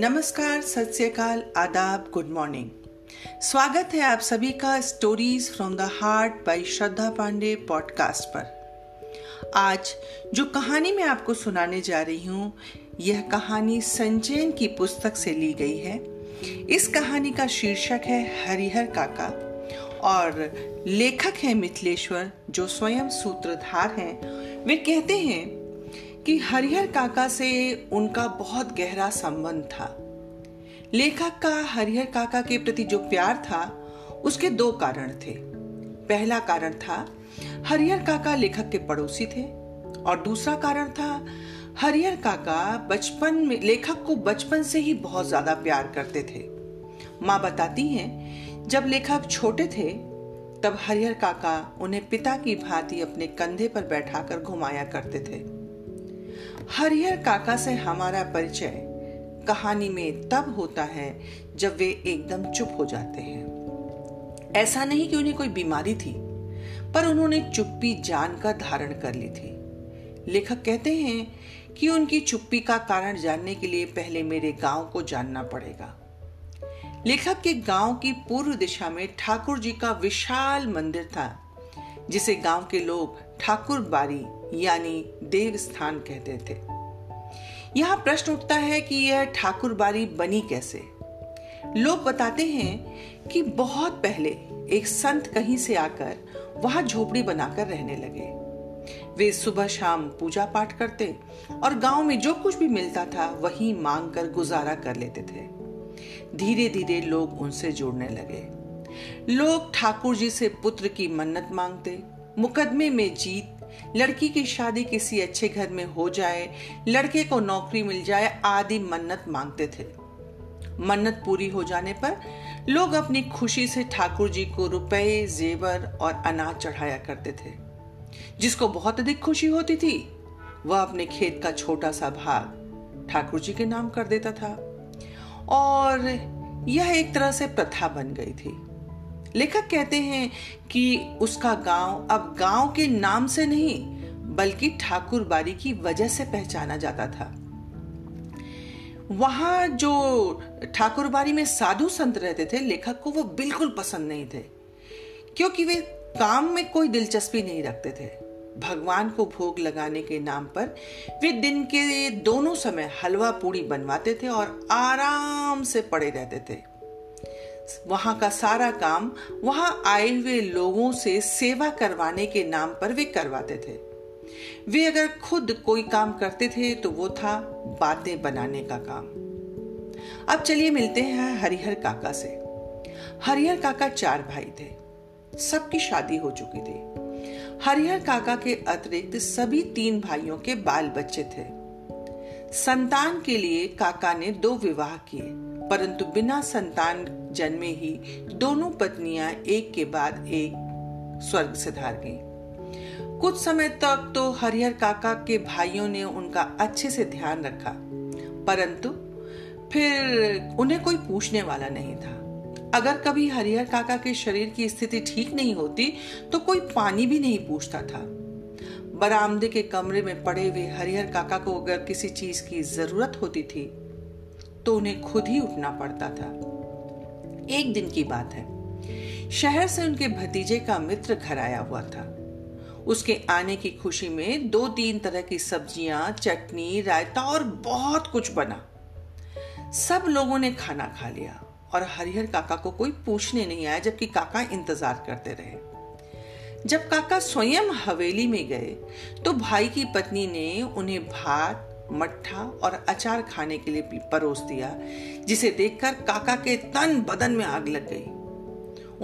नमस्कार, सत आदाब गुड मॉर्निंग स्वागत है आप सभी का stories from the heart by Shraddha Pandey podcast पर। आज जो कहानी मैं आपको सुनाने जा रही हूँ, यह कहानी संचयन की पुस्तक से ली गई है। इस कहानी का शीर्षक है हरिहर काका और लेखक है मिथिलेश्वर जो स्वयं सूत्रधार हैं। वे कहते हैं कि हरिहर काका से उनका बहुत गहरा संबंध था। लेखक का हरिहर काका के प्रति जो प्यार था, उसके दो कारण थे। पहला कारण था, हरिहर काका लेखक के पड़ोसी थे, और दूसरा कारण था, हरिहर काका बचपन में, लेखक को बचपन से ही बहुत ज़्यादा प्यार करते थे। माँ बताती हैं, जब लेखक छोटे थे, तब हरिहर काका उन्हें पिता की भांति अपने कंधे पर बैठाकर घुमाया करते थे। हरिहर काका से हमारा परिचय कहानी में तब होता है जब वे एकदम चुप हो जाते हैं। ऐसा नहीं कि उन्हें कोई बीमारी थी, पर उन्होंने चुप्पी जान का धारण कर ली थी। लेखक कहते हैं कि उनकी चुप्पी का कारण जानने के लिए पहले मेरे गाँव को जानना पड़ेगा। लेखक के गाँव की पूर्व दिशा में ठाकुर जी का विशाल मंदिर था, जिसे गाँव के लोग ठाकुर बारी यानी देव स्थान कहते थे। यहाँ प्रश्न उठता है कि यह ठाकुर बारी बनी कैसे? लोग बताते हैं कि बहुत पहले एक संत कहीं से आकर वहाँ झोपड़ी बनाकर रहने लगे। वे सुबह शाम पूजा पाठ करते और गाँव में जो कुछ भी मिलता था वही मांग कर गुजारा कर लेते थे। धीरे धीरे लोग उनसे जुड़ने लगे। लोग ठाकुर जी से पुत्र की मन्नत मांगते, मुकदमे में जीत लड़की की शादी किसी अच्छे घर में हो जाए, लड़के को नौकरी मिल जाए, आदि मन्नत मांगते थे। मन्नत पूरी हो जाने पर लोग अपनी खुशी से ठाकुर जी को रुपए, जेवर और अनाज चढ़ाया करते थे। जिसको बहुत अधिक खुशी होती थी, वह अपने खेत का छोटा सा भाग ठाकुर जी के नाम कर देता था। और यह एक तरह से प्रथा बन गई थी। लेखक कहते हैं कि उसका गाँव अब गाँव के नाम से नहीं, बल्कि ठाकुर बारी की वजह से पहचाना जाता था। वहाँ जो ठाकुर बारी में साधु संत रहते थे, लेखक को वो बिल्कुल पसंद नहीं थे, क्योंकि वे काम में कोई दिलचस्पी नहीं रखते थे। भगवान को भोग लगाने के नाम पर वे दिन के दोनों समय हलवा पूड़ी बनवाते थे और आराम से पड़े रहते थे। वहाँ का सारा काम, वहाँ आए हुए लोगों से सेवा करवाने के नाम पर वे करवाते थे। वे अगर खुद कोई काम करते थे तो वो था बातें बनाने का काम। अब चलिए मिलते हैं हरिहर काका से। हरिहर काका चार भाई थे। सबकी शादी हो चुकी थी। हरिहर काका के अतिरिक्त सभी तीन भाइयों के बाल बच्चे थे। संतान के लिए काका ने दो विवाह किए, परंतु बिना संतान जन्मे ही दोनों पत्नियाँ एक के बाद एक स्वर्ग से धार गईं। कुछ समय तक तो हरिहर काका के भाइयों ने उनका अच्छे से ध्यान रखा, परंतु फिर उन्हें कोई पूछने वाला नहीं था अगर कभी हरिहर काका के शरीर की स्थिति ठीक नहीं होती तो कोई पानी भी नहीं पूछता था बरामदे के कमरे में पड़े हुए हरिहर काका को अगर किसी चीज़ की ज़रूरत होती थी तो उन्हें खुद ही उठना पड़ता था। एक दिन की बात है। शहर से उनके भतीजे का मित्र घर आया हुआ था। उसके आने की खुशी में दो तीन तरह की सब्ज़ियाँ, चटनी, रायता और बहुत कुछ बना। सब लोगों ने खाना खा लिया और हरिहर काका को कोई पूछने नहीं आया, जबकि काका इंतज़ार करते रहे। जब काका स्वयं हवेली में गए तो भाई की पत्नी ने उन्हें भात, मट्ठा और अचार खाने के लिए परोस दिया, जिसे देखकर काका के तन बदन में आग लग गई।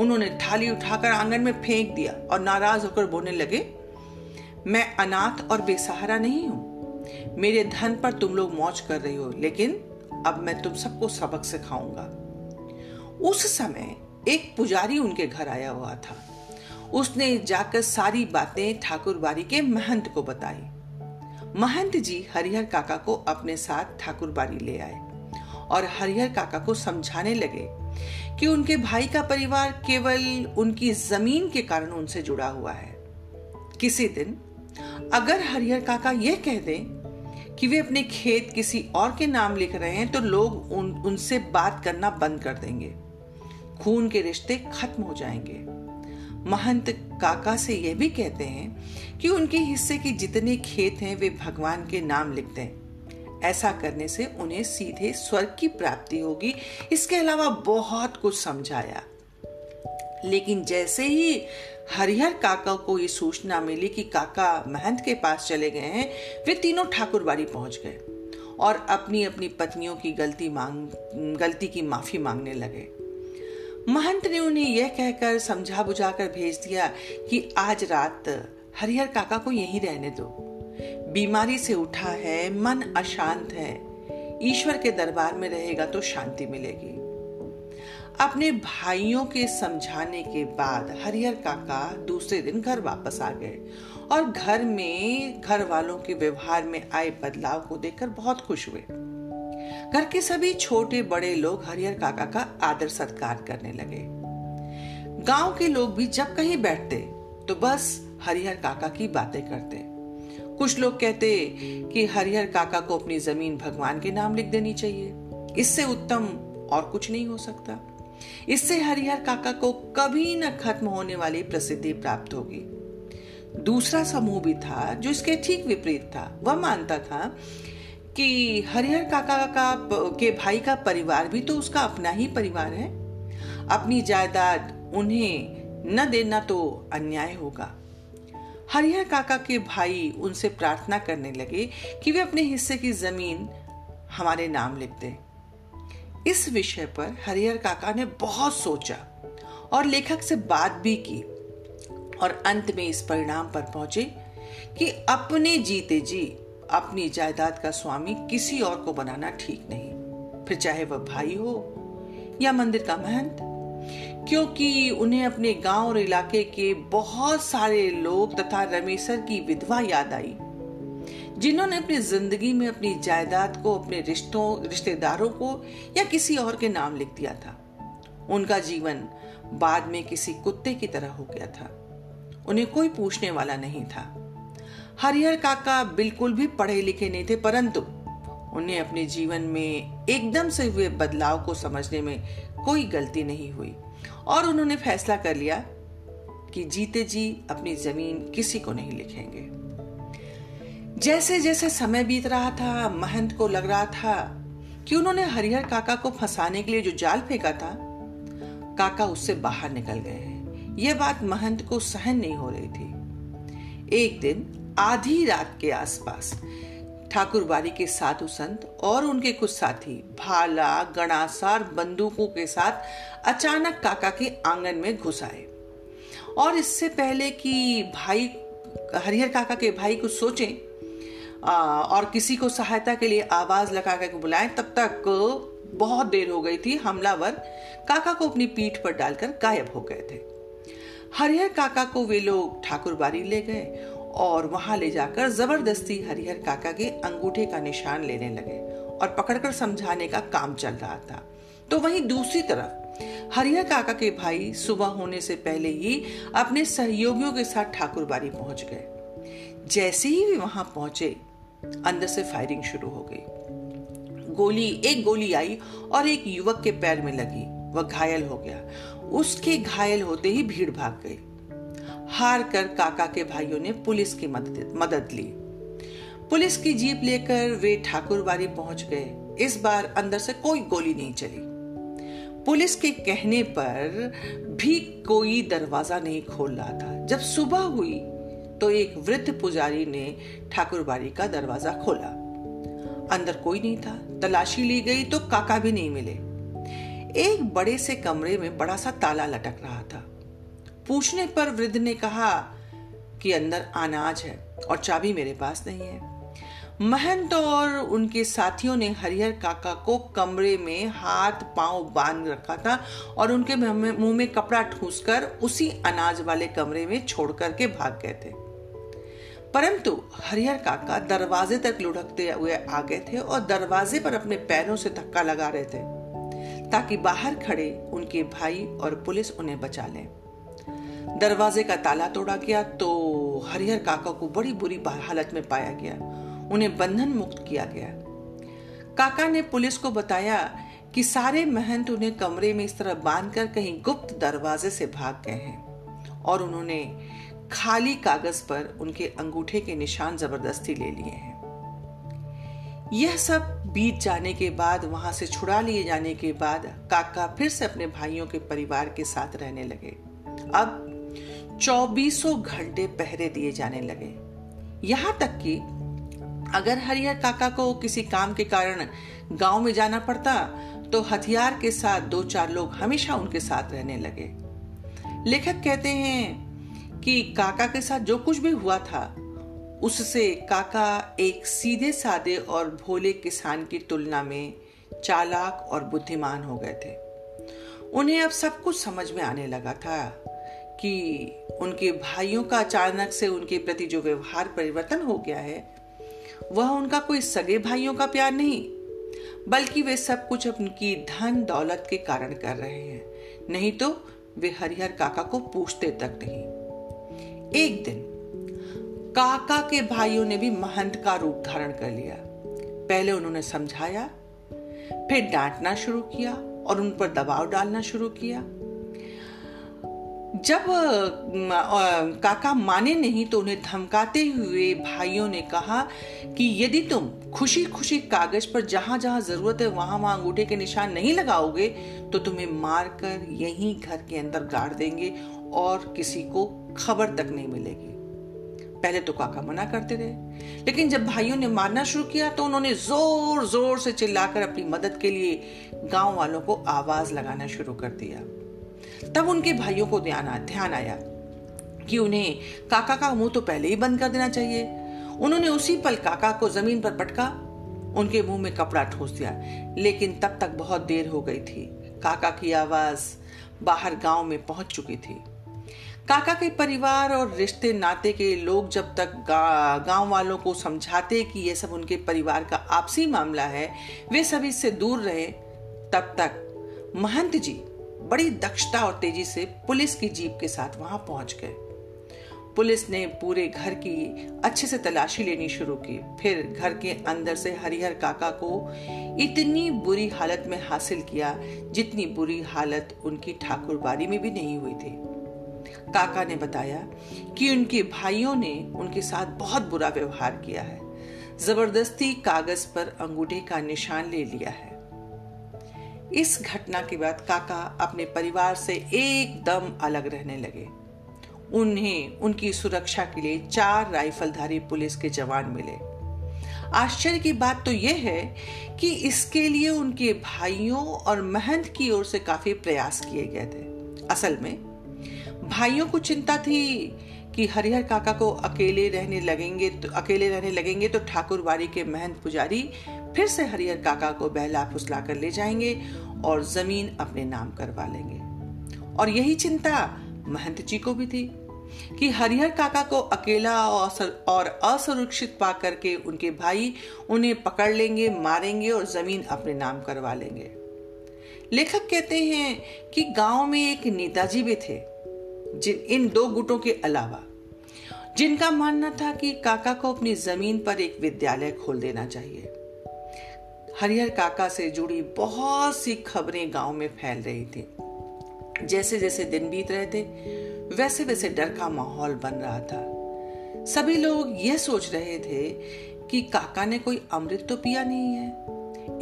उन्होंने थाली उठाकर आँगन में फेंक दिया और नाराज़ होकर बोलने लगे, मैं अनाथ और बेसहारा नहीं हूँ। मेरे धन पर तुम लोग मौज कर रही हो, लेकिन अब मैं तुम सबको सबक सिखाऊँगा। उस समय एक पुजारी उनके घर आया हुआ था। उसने जाकर सारी बातें ठाकुर बारी के महंत को बताई। महंत जी हरिहर काका को अपने साथ ठाकुर बारी ले आए और हरिहर काका को समझाने लगे कि उनके भाई का परिवार केवल उनकी ज़मीन के कारण उनसे जुड़ा हुआ है। किसी दिन अगर हरिहर काका यह कह दें कि वे अपने खेत किसी और के नाम लिख रहे हैं तो लोग उन, उनसे बात करना बंद कर देंगे। खून के रिश्ते खत्म हो जाएँगे। महंत काका से यह भी कहते हैं कि उनके हिस्से के जितने खेत हैं, वे भगवान के नाम लिख दें ऐसा करने से उन्हें सीधे स्वर्ग की प्राप्ति होगी। इसके अलावा बहुत कुछ समझाया। लेकिन जैसे ही हरिहर काका को ये सूचना मिली कि काका महंत के पास चले गए हैं, वे तीनों ठाकुरबाड़ी पहुँच गए और अपनी अपनी पत्नियों की गलती मांग, गलती की माफ़ी मांगने लगे। महंत ने उन्हें यह कहकर समझा बुझाकर भेज दिया कि आज रात हरिहर काका को यहीं रहने दो। बीमारी से उठा है, मन अशांत है। ईश्वर के दरबार में रहेगा तो शांति मिलेगी। अपने भाइयों के समझाने के बाद हरिहर काका दूसरे दिन घर वापस आ गए और घर में, घर वालों के व्यवहार में आए बदलाव को देखकर बहुत खुश हुए। घर के सभी छोटे बड़े लोग हरिहर काका का आदर सत्कार करने लगे। गाँव के लोग भी जब कहीं बैठते तो बस हरिहर काका की बातें करते। कुछ लोग कहते कि हरिहर काका को अपनी ज़मीन भगवान के नाम लिख देनी चाहिए। इससे उत्तम और कुछ नहीं हो सकता। इससे हरिहर काका को कभी न खत्म होने वाली प्रसिद्धि प्राप्त होगी। दूसरा समूह भी था, जो इसके ठीक विपरीत था। वह मानता था कि हरिहर काका का के भाई का परिवार भी तो उसका अपना ही परिवार है। अपनी जायदाद उन्हें न देना तो अन्याय होगा। हरिहर काका के भाई उनसे प्रार्थना करने लगे कि वे अपने हिस्से की ज़मीन हमारे नाम लिख दें। इस विषय पर हरिहर काका ने बहुत सोचा और लेखक से बात भी की और अंत में इस परिणाम पर पहुँचे कि अपने जीते जी अपनी जायदाद का स्वामी किसी और को बनाना ठीक नहीं। फिर चाहे वह भाई हो या मंदिर का महंत, क्योंकि उन्हें अपने गाँव और इलाके के बहुत सारे लोग तथा रमेशर की विधवा याद आई, जिन्होंने अपनी ज़िंदगी में अपनी जायदाद को, अपने रिश्तों, रिश्तेदारों को या किसी और के नाम लिख दिया था। उनका जीवन बाद में किसी कुत्ते की तरह हो गया था। उन्हें कोई पूछने वाला नहीं था। हरिहर काका बिल्कुल भी पढ़े लिखे नहीं थे, परंतु उन्हें अपने जीवन में एकदम से हुए बदलाव को समझने में कोई गलती नहीं हुई। और उन्होंने फैसला कर लिया कि जीते जी अपनी ज़मीन किसी को नहीं लिखेंगे। जैसे जैसे समय बीत रहा था, महंत को लग रहा था कि उन्होंने हरिहर काका को फंसाने के लिए जो जाल फेंका था, काका उससे बाहर निकल गए हैं। यह बात महंत को सहन नहीं हो रही थी। एक दिन आधी रात के आसपास। ठाकुर बाड़ी के साधु संत और उनके कुछ साथी, भाला, गणासार बंदूकों के साथ अचानक काका के आँगन में घुस आए। और इससे पहले कि भाई, हरिहर काका के भाई कुछ सोचें और किसी को सहायता के लिए आवाज़ लगा कर बुलाएँ, तब तक बहुत देर हो गई थी, हमलावर काका को अपनी पीठ पर डालकर गायब हो गए थे। हरिहर काका को वे लोग ठाकुर बारी ले गए और वहाँ ले जाकर ज़बरदस्ती हरिहर काका के अंगूठे का निशान लेने लगे और पकड़कर समझाने का काम चल रहा था। तो वहीं दूसरी तरफ़, हरिहर काका के भाई सुबह होने से पहले ही अपने सहयोगियों के साथ ठाकुर बारी पहुँच गए। जैसे ही वे वहाँ पहुँचे, अंदर से फायरिंग शुरू हो गई। गोली, एक गोली आई और एक युवक के पैर में लगी। वह घायल हो गया। उसके घायल होते ही भीड़ भाग गई। हार कर काका के भाइयों ने पुलिस की मदद मदद ली। पुलिस की जीप लेकर वे ठाकुरबाड़ी पहुँच गए। इस बार अंदर से कोई गोली नहीं चली। पुलिस के कहने पर भी कोई दरवाज़ा नहीं खोल रहा था। जब सुबह हुई तो एक वृद्ध पुजारी ने ठाकुरबाड़ी का दरवाज़ा खोला। अंदर कोई नहीं था। तलाशी ली गई तो काका भी नहीं मिले। एक बड़े से कमरे में बड़ा सा ताला लटक रहा था। पूछने पर वृद्ध ने कहा कि अंदर अनाज है और चाबी मेरे पास नहीं है। महंत और उनके साथियों ने हरिहर काका को कमरे में हाथ पाँव बाँध रखा था और उनके मुँह में कपड़ा ठूसकर उसी अनाज वाले कमरे में छोड़ करके भाग गए थे। परंतु हरिहर काका दरवाजे तक लुढ़कते हुए आ गए थे और दरवाजे पर अपने पैरों से धक्का लगा रहे थे ताकि बाहर खड़े उनके भाई और पुलिस उन्हें बचा लें। दरवाजे का ताला तोड़ा गया तो हरिहर काका को बड़ी बुरी हालत में पाया गया। उन्हें बंधन मुक्त किया गया। काका ने पुलिस को बताया कि सारे महंत उन्हें कमरे में इस तरह बांधकर कहीं गुप्त दरवाजे से भाग गए हैं और उन्होंने खाली कागज़ पर उनके अंगूठे के निशान ज़बरदस्ती ले लिए हैं। यह सब बीत जाने के बाद, वहाँ से छुड़ा लिए जाने के बाद, काका फिर से अपने भाइयों के परिवार के साथ रहने लगे। अब चौबीसों घंटे पहरे दिए जाने लगे। यहाँ तक कि अगर हरिहर काका को किसी काम के कारण गाँव में जाना पड़ता तो हथियार के साथ दो चार लोग हमेशा उनके साथ रहने लगे। लेखक कहते हैं कि काका के साथ जो कुछ भी हुआ था, उससे काका एक सीधे सादे और भोले किसान की तुलना में चालाक और बुद्धिमान हो गए थे। उन्हें अब सब कुछ समझ में आने लगा था। कि उनके भाइयों का अचानक से उनके प्रति जो व्यवहार परिवर्तन हो गया है, वह उनका कोई सगे भाइयों का प्यार नहीं, बल्कि वे सब कुछ उनकी धन दौलत के कारण कर रहे हैं। नहीं तो वे हरिहर काका को पूछते तक नहीं। एक दिन, काका के भाइयों ने भी महंत का रूप धारण कर लिया। पहले उन्होंने समझाया, फिर डांटना शुरू किया और उन पर दबाव डालना शुरू किया। जब काका माने नहीं तो उन्हें धमकाते हुए भाइयों ने कहा कि यदि तुम खुशी खुशी कागज़ पर जहाँ जहाँ ज़रूरत है वहाँ वहाँ अंगूठे के निशान नहीं लगाओगे तो तुम्हें मारकर यहीं घर के अंदर गाड़ देंगे और किसी को खबर तक नहीं मिलेगी। पहले तो काका मना करते रहे, लेकिन जब भाइयों ने मारना शुरू किया तो उन्होंने ज़ोर ज़ोर से चिल्लाकर अपनी मदद के लिए गाँव वालों को आवाज़ लगाना शुरू कर दिया। तब उनके भाइयों को ध्यान ध्यान आया कि उन्हें काका का मुँह तो पहले ही बंद कर देना चाहिए। उन्होंने उसी पल काका को ज़मीन पर पटका, उनके मुँह में कपड़ा ठोस दिया, लेकिन तब तक बहुत देर हो गई थी। काका की आवाज़ बाहर गाँव में पहुँच चुकी थी। काका के परिवार और रिश्ते नाते के लोग जब तक गाँव वालों को समझाते कि यह सब उनके परिवार का आपसी मामला है, वे सभी से दूर रहे। तब तक महंत जी बड़ी दक्षता और तेज़ी से पुलिस की जीप के साथ वहाँ पहुँच गए। पुलिस ने पूरे घर की अच्छे से तलाशी लेनी शुरू की। फिर घर के अंदर से हरिहर काका को इतनी बुरी हालत में हासिल किया जितनी बुरी हालत उनकी ठाकुर बारी में भी नहीं हुई थी। काका ने बताया कि उनके भाइयों ने उनके साथ बहुत बुरा व्यवहार किया है। ज़बरदस्ती कागज़ पर अंगूठे का निशान ले लिया है। इस घटना के बाद काका अपने परिवार से एकदम अलग रहने लगे। उन्हें, उनकी सुरक्षा के लिए चार राइफलधारी पुलिस के जवान मिले। आश्चर्य की बात तो यह है कि इसके लिए उनके भाइयों और महंत की ओर से काफ़ी प्रयास किए गए थे। असल में, भाइयों को चिंता थी कि हरिहर काका को अकेले रहने लगेंगे तो अकेले रहने लगेंगे तो ठाकुरबाड़ी के महंत पुजारी फिर से हरिहर काका को बहला फुसला कर ले जाएँगे और ज़मीन अपने नाम करवा लेंगे। और यही चिंता महंत जी को भी थी कि हरिहर काका को अकेला और असुरक्षित पा करके उनके भाई उन्हें पकड़ लेंगे, मारेंगे और ज़मीन अपने नाम करवा लेंगे। लेखक कहते हैं कि गाँव में एक नेताजी भी थे, जिन, इन दो गुटों के अलावा, जिनका मानना था कि काका को अपनी ज़मीन पर एक विद्यालय खोल देना चाहिए। हरिहर काका से जुड़ी बहुत सी खबरें गाँव में फैल रही थी। जैसे जैसे दिन बीत रहे थे वैसे वैसे डर का माहौल बन रहा था। सभी लोग यह सोच रहे थे कि काका ने कोई अमृत तो पिया नहीं है,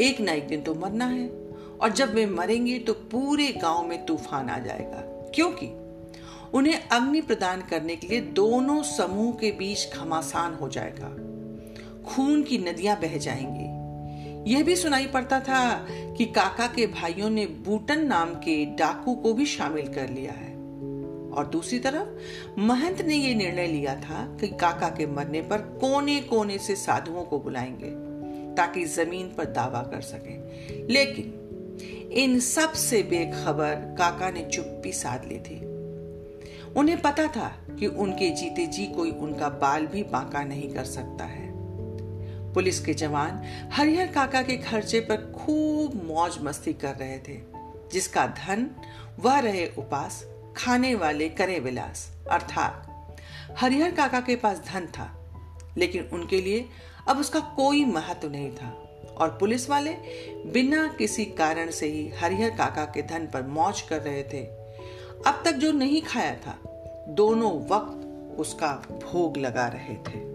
एक ना एक दिन तो मरना है, और जब वे मरेंगे तो पूरे गाँव में तूफ़ान आ जाएगा। क्योंकि उन्हें अग्नि प्रदान करने के लिए दोनों समूह के बीच घमासान हो जाएगा। खून की नदियाँ बह जाएँगी यह भी सुनाई पड़ता था कि काका के भाइयों ने बूटन नाम के डाकू को भी शामिल कर लिया है। और दूसरी तरफ़, महंत ने यह निर्णय लिया था कि काका के मरने पर कोने कोने से साधुओं को बुलाएँगे, ताकि ज़मीन पर दावा कर सके। लेकिन, इन सबसे बेखबर काका ने चुप्पी साध ली थी। उन्हें पता था कि उनके जीते जी कोई उनका बाल भी बांका नहीं कर सकता है। पुलिस के जवान हरिहर काका के खर्चे पर खूब मौज मस्ती कर रहे थे, जिसका धन वह रहे उपास, खाने वाले करे विलास, अर्थात हरिहर काका के पास धन था, लेकिन उनके लिए अब उसका कोई महत्व नहीं था, और पुलिस वाले बिना किसी कारण से ही हरिहर काका के धन पर मौज कर रहे थे। अब तक जो नहीं खाया था, दोनों वक्त उसका भोग लगा रहे थे।